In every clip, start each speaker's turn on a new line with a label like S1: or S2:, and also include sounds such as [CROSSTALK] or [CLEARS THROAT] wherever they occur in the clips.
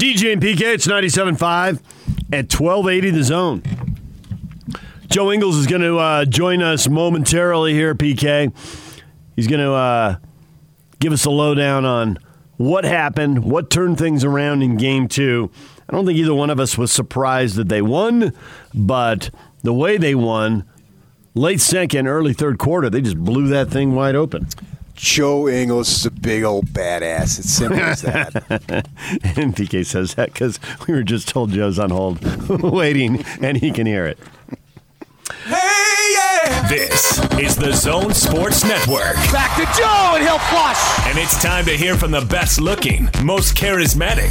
S1: DJ and PK, it's 97.5 at 1280 the zone. Joe Ingles is going to uh, join us momentarily here, PK. He's going to uh, give us a lowdown on what happened, what turned things around in game two. I don't think either one of us was surprised that they won, but the way they won, late second, early third quarter, they just blew that thing wide open.
S2: Joe Ingles is a big old badass. It's simple as that. [LAUGHS]
S1: and PK says that because we were just told Joe's on hold, [LAUGHS] waiting, and he can hear it.
S3: Hey, yeah!
S4: This is the Zone Sports Network.
S3: Back to Joe, and he'll flush.
S4: And it's time to hear from the best looking, most charismatic,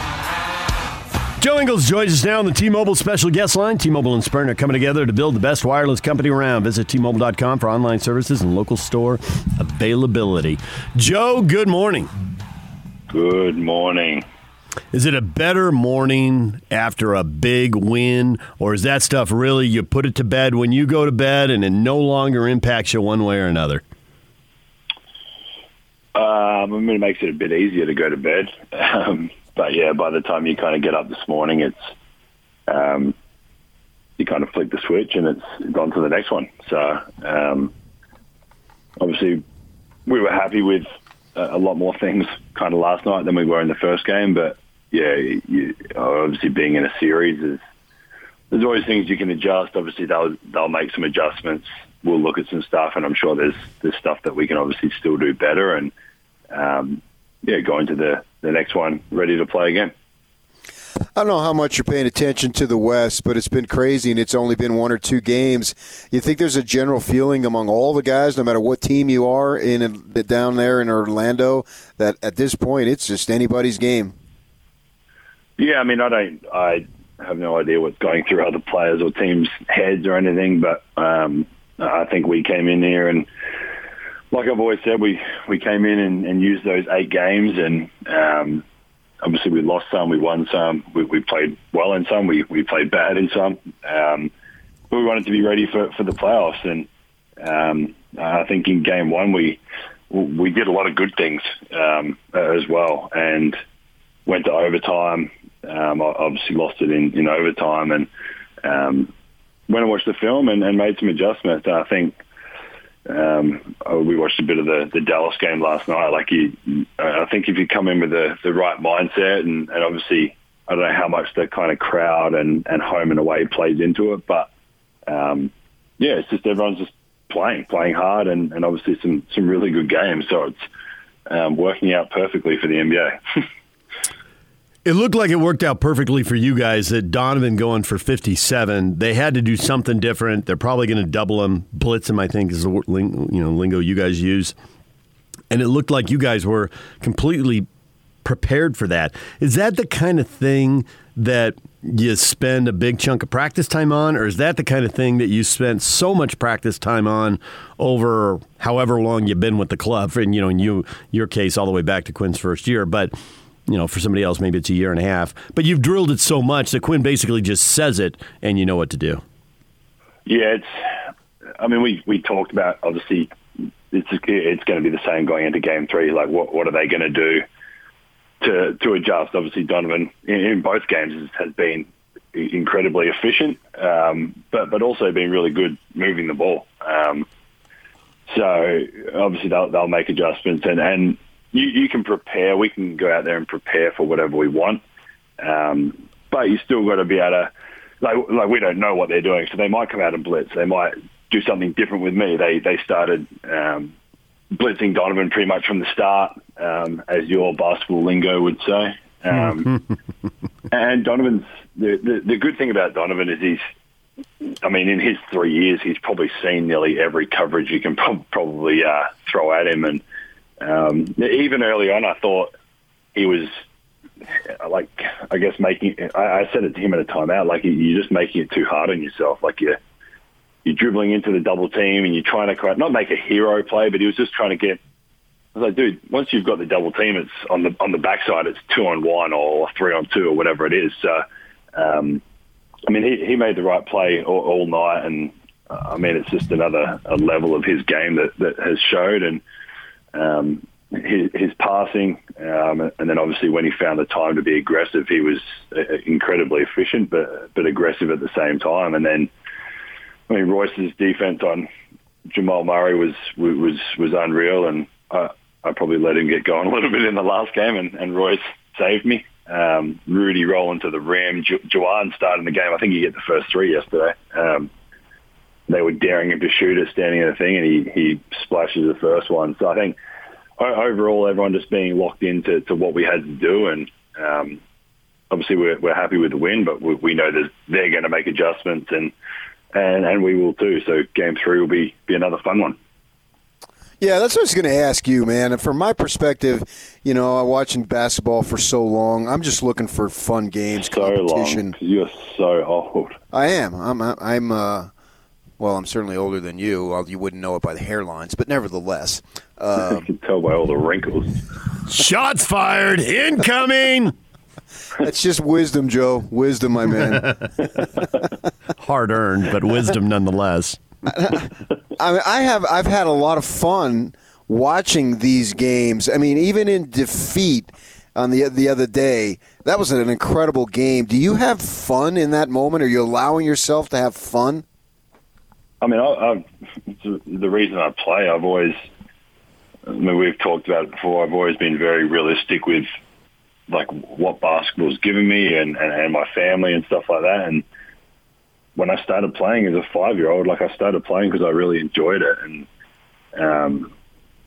S1: Joe Ingles joins us now on the T-Mobile special guest line. T-Mobile and Sprint are coming together to build the best wireless company around. Visit T-Mobile.com for online services and local store availability. Joe, good morning.
S5: Good morning.
S1: Is it a better morning after a big win, or is that stuff really you put it to bed when you go to bed and it no longer impacts you one way or another?
S5: Um, I mean, it makes it a bit easier to go to bed. [LAUGHS] Um, but yeah, by the time you kind of get up this morning, it's um, you kind of flick the switch and it's gone to the next one. So um, obviously, we were happy with a lot more things kind of last night than we were in the first game. But yeah, you, obviously being in a series is there's always things you can adjust. Obviously, they'll they'll make some adjustments. We'll look at some stuff, and I'm sure there's there's stuff that we can obviously still do better. And um, yeah, going into the the next one ready to play again.
S2: I don't know how much you're paying attention to the West, but it's been crazy, and it's only been one or two games. You think there's a general feeling among all the guys, no matter what team you are in down there in Orlando, that at this point it's just anybody's game.
S5: Yeah, I mean, I don't, I have no idea what's going through other players or teams' heads or anything, but um, I think we came in here and, like I've always said, we we came in and, and used those eight games and. Um, obviously we lost some, we won some, we, we played well in some, we, we played bad in some. Um, but we wanted to be ready for, for the playoffs. And um, I think in game one, we we did a lot of good things um, as well and went to overtime. Um, obviously lost it in, in overtime and um, went and watched the film and, and made some adjustments. And I think um, we watched a bit of the, the Dallas game last night. Like you, I think if you come in with the, the right mindset and, and obviously I don't know how much the kind of crowd and, and home and away plays into it, but um, yeah, it's just everyone's just playing, playing hard, and, and obviously some some really good games. So it's um, working out perfectly for the NBA. [LAUGHS]
S1: It looked like it worked out perfectly for you guys that Donovan going for 57. They had to do something different. They're probably going to double him, blitz him, I think is the you know lingo you guys use. And it looked like you guys were completely prepared for that. Is that the kind of thing that you spend a big chunk of practice time on, or is that the kind of thing that you spent so much practice time on over however long you've been with the club? And you know, in you your case, all the way back to Quin's first year, but you know, for somebody else, maybe it's a year and a half. But you've drilled it so much that Quin basically just says it, and you know what to do.
S5: Yeah, it's. I mean, we we talked about obviously it's it's going to be the same going into game three. Like, what what are they going to do to to adjust? Obviously, Donovan in, in both games has been incredibly efficient, um, but but also been really good moving the ball. Um, so obviously they'll they'll make adjustments and and you, you can prepare. We can go out there and prepare for whatever we want, um, but you still got to be able to. Like, like we don't know what they're doing, so they might come out and blitz. They might do something different with me. They they started um, blitzing Donovan pretty much from the start, um, as your basketball lingo would say. Um, [LAUGHS] and Donovan's the, the the good thing about Donovan is he's I mean, in his three years, he's probably seen nearly every coverage you can pro- probably uh, throw at him, and um, even early on, I thought he was like I guess making. I, I said it to him at a timeout. Like you're just making it too hard on yourself. Like you're you're dribbling into the double team and you're trying to create, not make a hero play, but he was just trying to get. I was like, dude, once you've got the double team, it's on the on the backside. It's two on one or three on two or whatever it is. So, um, I mean, he he made the right play all, all night, and uh, I mean, it's just another a level of his game that that has showed and. Um, his, his passing, um, and then obviously when he found the time to be aggressive, he was uh, incredibly efficient, but but aggressive at the same time. And then, I mean, Royce's defense on Jamal Murray was was was unreal, and I, I probably let him get going a little bit in the last game, and, and Royce saved me. Um, Rudy rolling to the rim, Ju- Juwan starting the game. I think he get the first three yesterday. Um, they were daring him to shoot it, standing in the thing, and he he splashes the first one. So I think overall, everyone just being locked into to what we had to do, and um, obviously we're, we're happy with the win, but we, we know that they're going to make adjustments, and and and we will too. So game three will be be another fun one.
S2: Yeah, that's what I was going to ask you, man. And from my perspective, you know, I watching basketball for so long, I'm just looking for fun games,
S5: so
S2: competition.
S5: Long, you're so old.
S2: I am. I'm. I'm. Uh, well, I'm certainly older than you. Well, you wouldn't know it by the hairlines, but nevertheless,
S5: um, [LAUGHS] you can tell by all the wrinkles.
S1: Shots fired, incoming.
S2: That's just wisdom, Joe. Wisdom, my man. [LAUGHS]
S1: Hard earned, but wisdom nonetheless. [LAUGHS]
S2: I, mean, I have. I've had a lot of fun watching these games. I mean, even in defeat on the the other day, that was an incredible game. Do you have fun in that moment? Are you allowing yourself to have fun?
S5: I mean, I, I, the reason I play, I've always, I mean, we've talked about it before. I've always been very realistic with like what basketball's given me and, and, and my family and stuff like that. And when I started playing as a five year old, like I started playing because I really enjoyed it. And um,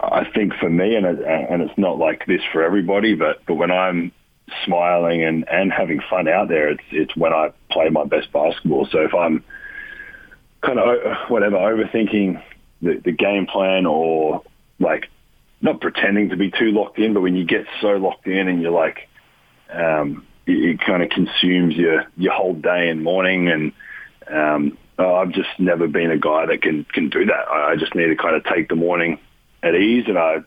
S5: I think for me, and it, and it's not like this for everybody, but but when I'm smiling and, and having fun out there, it's it's when I play my best basketball. So if I'm kind of whatever overthinking the, the game plan or like not pretending to be too locked in, but when you get so locked in and you're like, um, it, it kind of consumes your your whole day and morning. And um, oh, I've just never been a guy that can can do that. I, I just need to kind of take the morning at ease, and I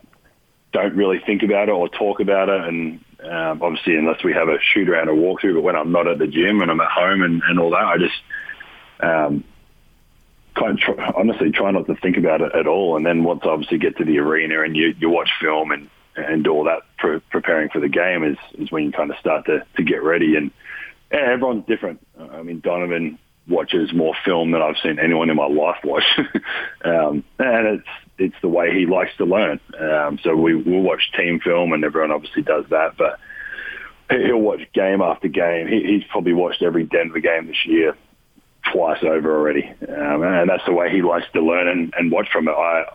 S5: don't really think about it or talk about it. And um, obviously, unless we have a shoot around or walkthrough, but when I'm not at the gym and I'm at home and, and all that, I just um, kind of try, honestly try not to think about it at all. And then once obviously get to the arena and you, you watch film and, and do all that pre- preparing for the game is, is when you kind of start to, to get ready. And yeah, everyone's different. I mean, Donovan watches more film than I've seen anyone in my life watch. [LAUGHS] um, and it's, it's the way he likes to learn. Um, so we we'll watch team film and everyone obviously does that, but he'll watch game after game. He, he's probably watched every Denver game this year twice over already, um, and that's the way he likes to learn and, and watch from it. I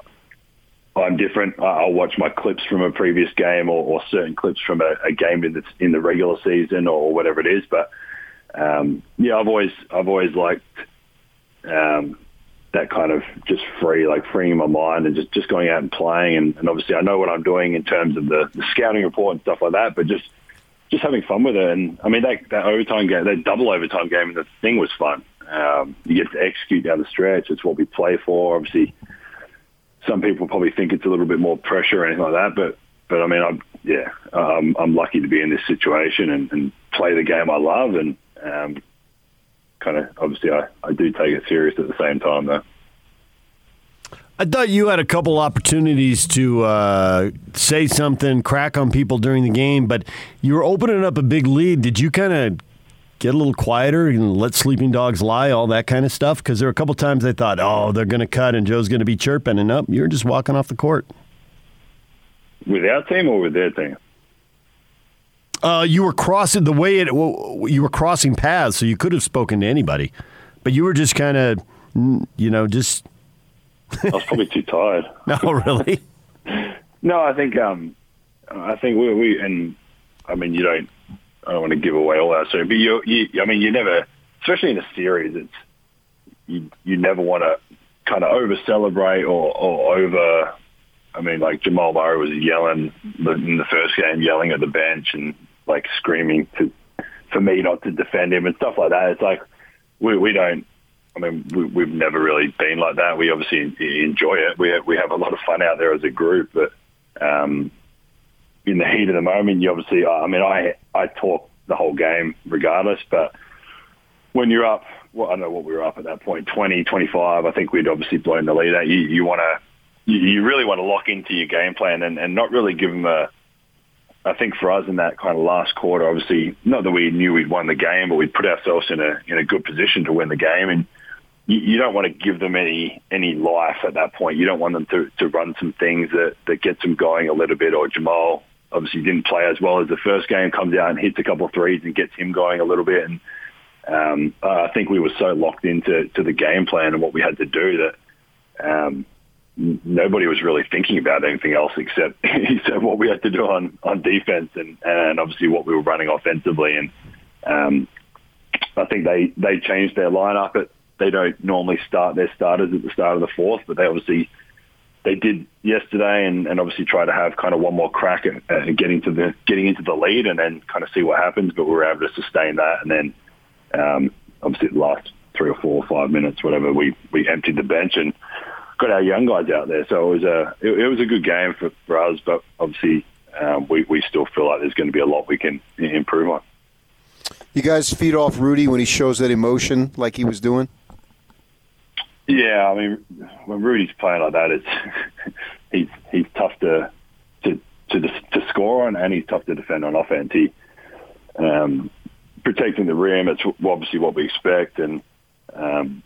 S5: I'm different. I'll watch my clips from a previous game or, or certain clips from a, a game in the, in the regular season or whatever it is. But um, yeah, I've always I've always liked um, that kind of just free, like freeing my mind and just, just going out and playing. And, and obviously, I know what I'm doing in terms of the, the scouting report and stuff like that. But just just having fun with it. And I mean, that, that overtime game, that double overtime game, the thing was fun. Um, you get to execute down the stretch. It's what we play for. Obviously, some people probably think it's a little bit more pressure or anything like that, but but I mean, I'm yeah, um, I'm lucky to be in this situation and, and play the game I love, and um, kind of obviously I, I do take it serious at the same time though.
S1: I thought you had a couple opportunities to uh, say something, crack on people during the game, but you were opening up a big lead. Did you kind of get a little quieter and let sleeping dogs lie, all that kind of stuff? Because there were a couple times I thought, oh, they're going to cut and Joe's going to be chirping, and up, you're just walking off the court.
S5: With our team or with their team?
S1: Uh, you were crossing the way it. Well, you were crossing paths, so you could have spoken to anybody, but you were just kind of, you know, just.
S5: I was probably too tired. [LAUGHS]
S1: no, really. [LAUGHS]
S5: no, I think um, I think we we and I mean you don't I don't want to give away all that. So, but you, you, I mean, you never, especially in a series, it's you, you never want to kind of over celebrate or, or over. I mean, like Jamal Murray was yelling in the first game, yelling at the bench, and like screaming to for me not to defend him and stuff like that. It's like we we don't. I mean, we, we've never really been like that. We obviously enjoy it. We we have a lot of fun out there as a group, but um, in the heat of the moment, you obviously. I mean, I I talk the whole game regardless, but when you're up, well, I don't know what we were up at that point, 20, 25, I think we'd obviously blown the lead out. You, you want to, you, you really want to lock into your game plan and, and not really give them a, I think for us in that kind of last quarter, obviously, not that we knew we'd won the game, but we'd put ourselves in a in a good position to win the game. And you, you don't want to give them any any life at that point. You don't want them to, to run some things that, that gets them going a little bit. Or Jamal obviously didn't play as well as the first game, comes out and hits a couple of threes and gets him going a little bit. And um, I think we were so locked into to the game plan and what we had to do that um, nobody was really thinking about anything else except [LAUGHS] except what we had to do on on defense and and obviously what we were running offensively. And um, I think they they changed their lineup. It they don't normally start their starters at the start of the fourth, but they obviously they did yesterday, and, and obviously try to have kind of one more crack at, at getting to the getting into the lead, and then kind of see what happens. But we were able to sustain that, and then um, obviously the last three or four or five minutes, whatever, we, we emptied the bench and got our young guys out there. So it was a it, it was a good game for, for us, but obviously um, we we still feel like there's going to be a lot we can improve on.
S2: You guys feed off Rudy when he shows that emotion like he was doing.
S5: Yeah, I mean, when Rudy's playing like that, it's [LAUGHS] he's he's tough to to to, to score on, and he's tough to defend on offense. He um, protecting the rim. It's obviously what we expect, and um,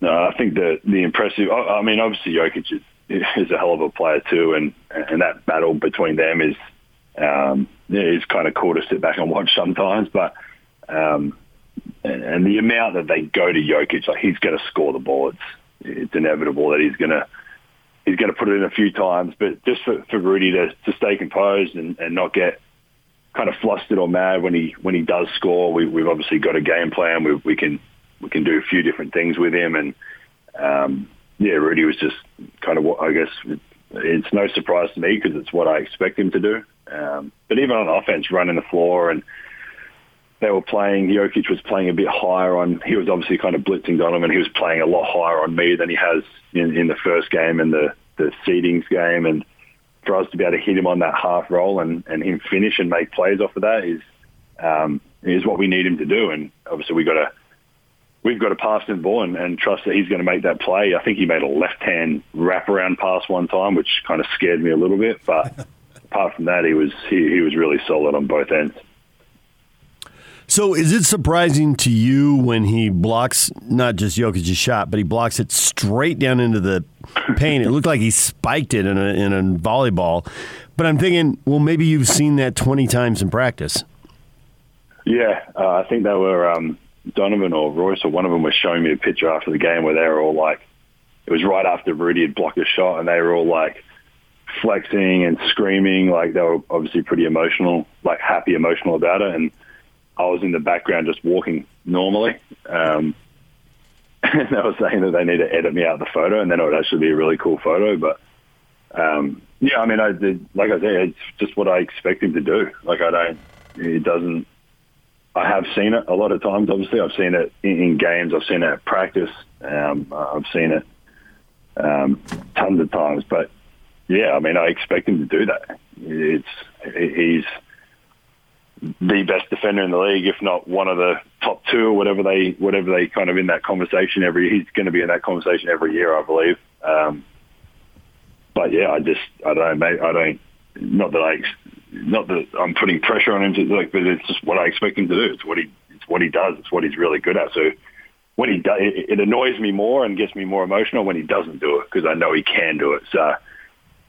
S5: no, I think the the impressive. I, mean, obviously Jokic is, is a hell of a player too, and and that battle between them is um, is kind of cool to sit back and watch sometimes. But um, and, and the amount that they go to Jokic, like he's going to score the ball. It's it's inevitable that he's going to he's going to put it in a few times. But just for, for Rudy to, to stay composed and, and not get kind of flustered or mad when he when he does score. We, we've obviously got a game plan. We, we can we can do a few different things with him, and um, yeah, Rudy was just kind of what I guess it's no surprise to me because it's what I expect him to do. Um, but even on offense, running the floor and they were playing. Jokic was playing a bit higher on. He was obviously kind of blitzing Donovan. He was playing a lot higher on me than he has in, in the first game and the the seedings game and for us to be able to hit him on that half roll and, and him finish and make plays off of that is um, is what we need him to do. And obviously we got to we've got to pass him the ball and, and trust that he's going to make that play. I think he made a left hand wraparound pass one time, which kind of scared me a little bit. But [LAUGHS] apart from that, he was he, he was really solid on both ends.
S1: So, is it surprising to you when he blocks not just Jokic's shot, but he blocks it straight down into the paint? It looked like he spiked it in a, in a volleyball. But I'm thinking, well, maybe you've seen that 20 times in practice.
S5: Yeah, uh, I think they were um, Donovan or Royce or one of them was showing me a picture after the game where they were all like, it was right after Rudy had blocked a shot, and they were all like flexing and screaming, like they were obviously pretty emotional, like happy, emotional about it, and I was in the background just walking normally. Um, [LAUGHS] and they were saying that they need to edit me out the photo, and then it would actually be a really cool photo. But um, yeah, I mean, I did, like I said, it's just what I expect him to do. Like I don't, it doesn't. I have seen it a lot of times. Obviously, I've seen it in, in games. I've seen it at practice. Um, I've seen it um, tons of times. But yeah, I mean, I expect him to do that. It's he's the best defender in the league, if not one of the top two or whatever they whatever they kind of in that conversation every. He's going to be in that conversation every year, I believe. Um, but yeah, I just I don't mate, I don't not that I not that I'm putting pressure on him to like, but it's just what I expect him to do. It's what he it's what he does. It's what he's really good at. So when he does, it, it annoys me more and gets me more emotional when he doesn't do it because I know he can do it. So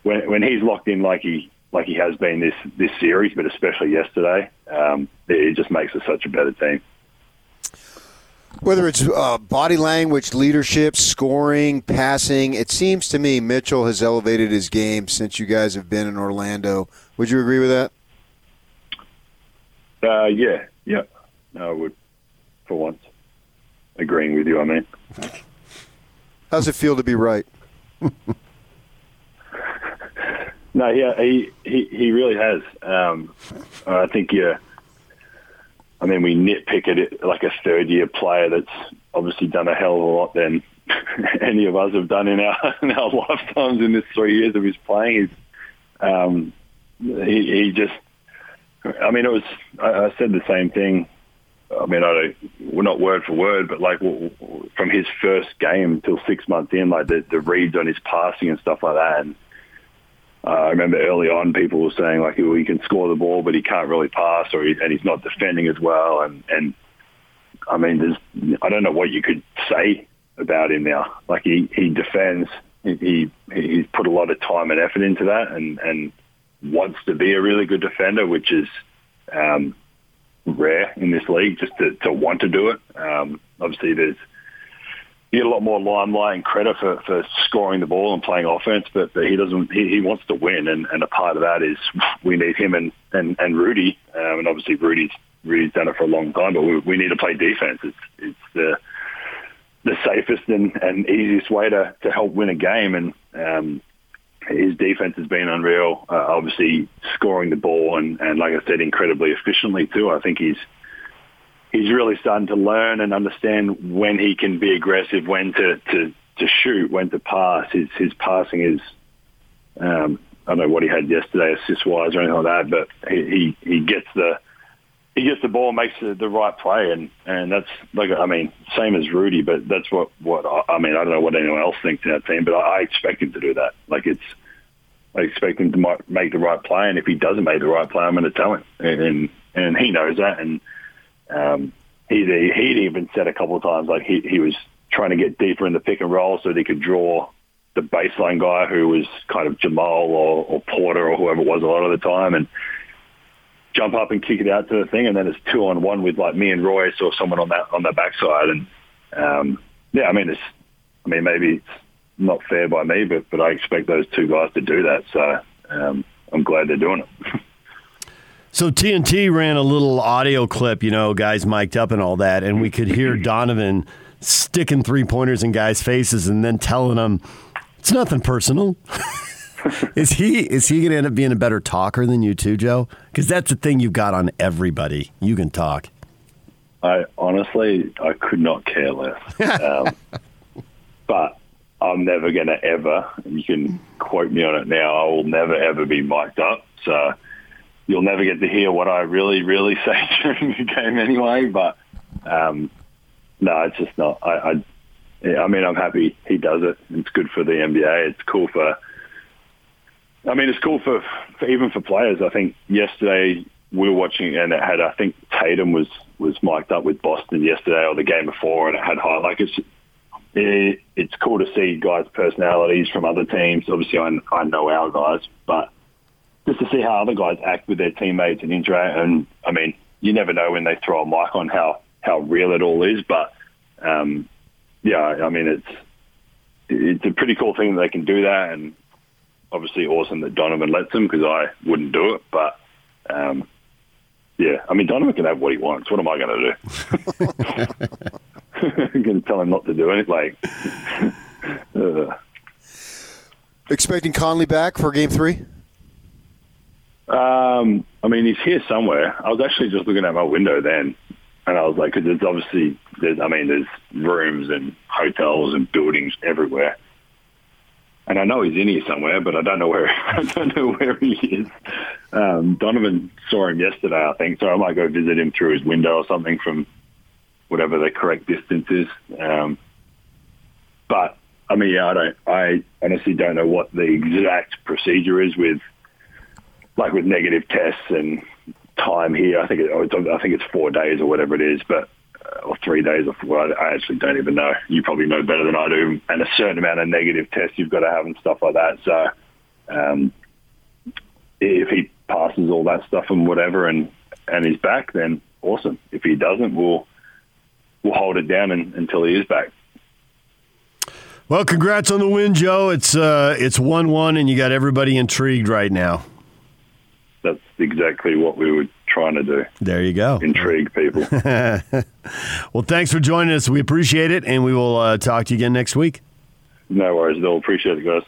S5: when when he's locked in like he like he has been this this series, but especially yesterday, um, it just makes us such a better team.
S2: Whether it's uh, body language, leadership, scoring, passing, it seems to me Mitchell has elevated his game since you guys have been in Orlando. Would you agree with that?
S5: Uh, yeah, yeah, no, I would for once agreeing with you. I mean,
S2: how's it feel to be right? [LAUGHS]
S5: No, he he he really has. Um, I think yeah, I mean, we nitpick at it like a third year player that's obviously done a hell of a lot than [LAUGHS] any of us have done in our [LAUGHS] in our lifetimes in this three years of his playing. He's, um, he, he just, I mean, it was. I, I said the same thing. I mean, I don't, we're not word for word, but like from his first game till six months in, like the, the reads on his passing and stuff like that. And uh, I remember early on, people were saying like, well, he can score the ball, but he can't really pass, or he, and he's not defending as well. And and I mean, there's I don't know what you could say about him now. Like he he defends, he he's put a lot of time and effort into that, and and wants to be a really good defender, which is um, rare in this league. Just to, to want to do it. Um, obviously, there's you get a lot more limelight and credit for, for scoring the ball and playing offense, but, but he doesn't. He, he wants to win, and, and a part of that is we need him and and, and Rudy, um, and obviously Rudy's Rudy's done it for a long time, but we, we need to play defense. It's it's the the safest and, and easiest way to, to help win a game, and um, his defense has been unreal. Uh, obviously, scoring the ball and, and like I said, incredibly efficiently too. I think he's he's really starting to learn and understand when he can be aggressive, when to, to, to shoot, when to pass. His his passing is um, I don't know what he had yesterday assist wise or anything like that, but he, he, he gets the he gets the ball, makes the, the right play, and and that's like I mean same as Rudy, but that's what what I mean I don't know what anyone else thinks in that team, but I, I expect him to do that. Like it's I expect him to make the right play, and if he doesn't make the right play, I'm going to tell him, and and he knows that, and um, he he'd even said a couple of times like he he was trying to get deeper in the pick and roll so that he could draw the baseline guy who was kind of Jamal or, or Porter or whoever it was a lot of the time, and jump up and kick it out to the thing, and then it's two on one with like me and Royce or someone on that on the backside, and um, yeah, I mean it's, I mean maybe it's not fair by me, but but I expect those two guys to do that, so um, I'm glad they're doing it. [LAUGHS]
S1: So TNT ran a little audio clip, you know, guys mic'd up and all that, and we could hear [CLEARS THROAT] Donovan sticking three pointers in guys' faces and then telling them it's nothing personal. [LAUGHS] is he is he going to end up being a better talker than you too, Joe? Because that's the thing you've got on everybody. You can talk.
S5: I honestly, I could not care less. um, [LAUGHS] but I'm never going to ever. You can quote me on it now. I will never ever be mic'd up. So you'll never get to hear what I really, really [LAUGHS] say during the game anyway. But um, no, it's just not. I, I, yeah, I mean, I'm happy he does it. It's good for the NBA. It's cool for I mean, it's cool for, for even for players. I think yesterday we were watching and it had, I think Tatum was was mic'd up with Boston yesterday or the game before, and it had high. Like it's it, it's cool to see guys' personalities from other teams. Obviously, I, I know our guys, but just to see how other guys act with their teammates and interact. And I mean, you never know when they throw a mic on how how real it all is. But um, yeah, I mean, it's it's a pretty cool thing that they can do that, and obviously awesome that Donovan lets them because I wouldn't do it. But um, yeah, I mean Donovan can have what he wants. What am I going to do? I'm going to tell him not to do it. Like, uh.
S2: expecting Conley back for Game Three.
S5: Um, I mean, he's here somewhere. I was actually just looking at my window then, and I was like, because there's obviously, there's, I mean, there's rooms and hotels and buildings everywhere and I know he's in here somewhere, but I don't know where [LAUGHS] I don't know where he is. Um, Donovan saw him yesterday, I think, so I might go visit him through his window or something from whatever the correct distance is. Um, but I mean, yeah, I don't. I honestly don't know what the exact procedure is with, like with negative tests and time here. I think it, I think it's four days or whatever it is, but or three days or four. I actually don't even know. You probably know better than I do. And a certain amount of negative tests you've got to have and stuff like that. So um, if he passes all that stuff and whatever and, and he's back, then awesome. If he doesn't, we'll we'll hold it down in, until he is back.
S1: Well, congrats on the win, Joe. It's uh, it's one one, and you got everybody intrigued right now.
S5: That's exactly what we were trying to do.
S1: There you go.
S5: Intrigue people. [LAUGHS]
S1: well, thanks for joining us. We appreciate it, and we will uh, talk to you again next week.
S5: No worries all. Appreciate it, guys.